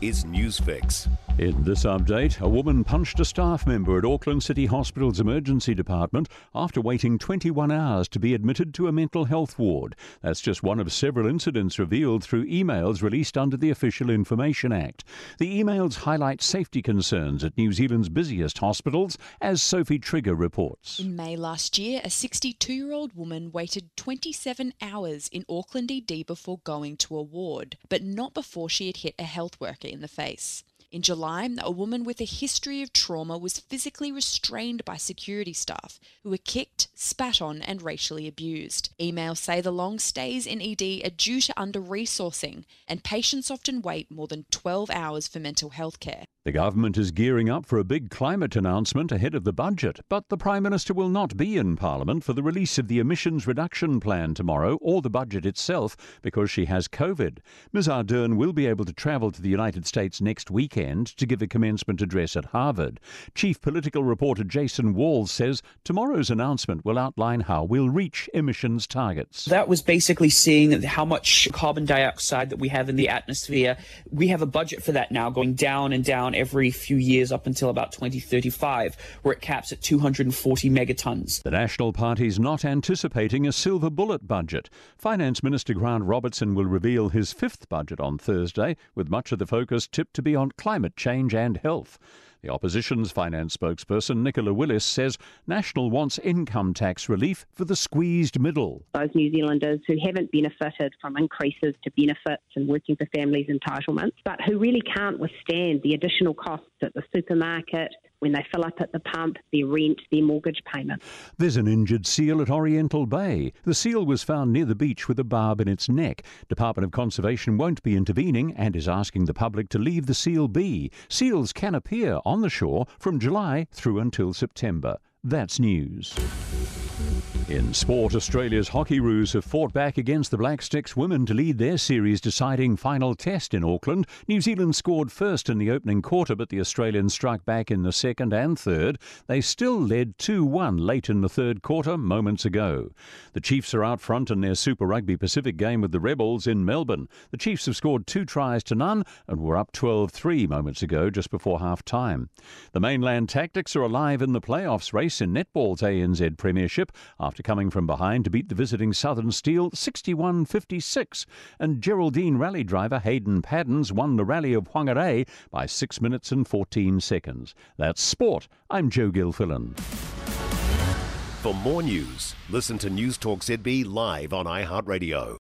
is Newsfix. In this update, a woman punched a staff member at Auckland City Hospital's emergency department after waiting 21 hours to be admitted to a mental health ward. That's just one of several incidents revealed through emails released under the Official Information Act. The emails highlight safety concerns at New Zealand's busiest hospitals, as Sophie Trigger reports. In May last year, a 62 year old woman waited 27 hours in Auckland ED before going to a ward, but not before she had hit a health worker in the face. In July, a woman with a history of trauma was physically restrained by security staff who were kicked, spat on, and racially abused. Emails say the long stays in ED are due to under resourcing, and patients often wait more than 12 hours for mental health care. The government is gearing up for a big climate announcement ahead of the budget, but the Prime Minister will not be in Parliament for the release of the emissions reduction plan tomorrow or the budget itself because she has COVID. Ms Ardern will be able to travel to the United States next weekend to give a commencement address at Harvard. Chief political reporter Jason Walls says tomorrow's announcement will outline how we'll reach emissions targets. That was basically seeing how much carbon dioxide that we have in the atmosphere. We have a budget for that now going down and down every few years up until about 2035, where it caps at 240 megatons. The National Party's not anticipating a silver bullet budget. Finance Minister Grant Robertson will reveal his fifth budget on Thursday, with much of the focus tipped to be on climate change and health. The opposition's finance spokesperson, Nicola Willis, says National wants income tax relief for the squeezed middle. Those New Zealanders who haven't benefited from increases to benefits and working for families entitlements, but who really can't withstand the additional costs at the supermarket, when they fill up at the pump, their rent, their mortgage payment. There's an injured seal at Oriental Bay. The seal was found near the beach with a barb in its neck. Department of Conservation won't be intervening and is asking the public to leave the seal be. Seals can appear on the shore from July through until September. That's news. In sport, Australia's Hockeyroos have fought back against the Black Sticks women to lead their series deciding final test in Auckland. New Zealand scored first in the opening quarter, but the Australians struck back in the second and third. They still led 2 1 late in the third quarter moments ago. The Chiefs are out front in their Super Rugby Pacific game with the Rebels in Melbourne. The Chiefs have scored two tries to none and were up 12 3 moments ago, just before half time. The mainland Tactix are alive in the playoffs race in netball's ANZ Premiership after coming from behind to beat the visiting Southern Steel 61 56. And Geraldine rally driver Hayden Paddon's won the rally of Whangarei by 6 minutes and 14 seconds. That's sport. I'm Joe Gilfillan. For more news, listen to News Talk ZB live on iHeartRadio.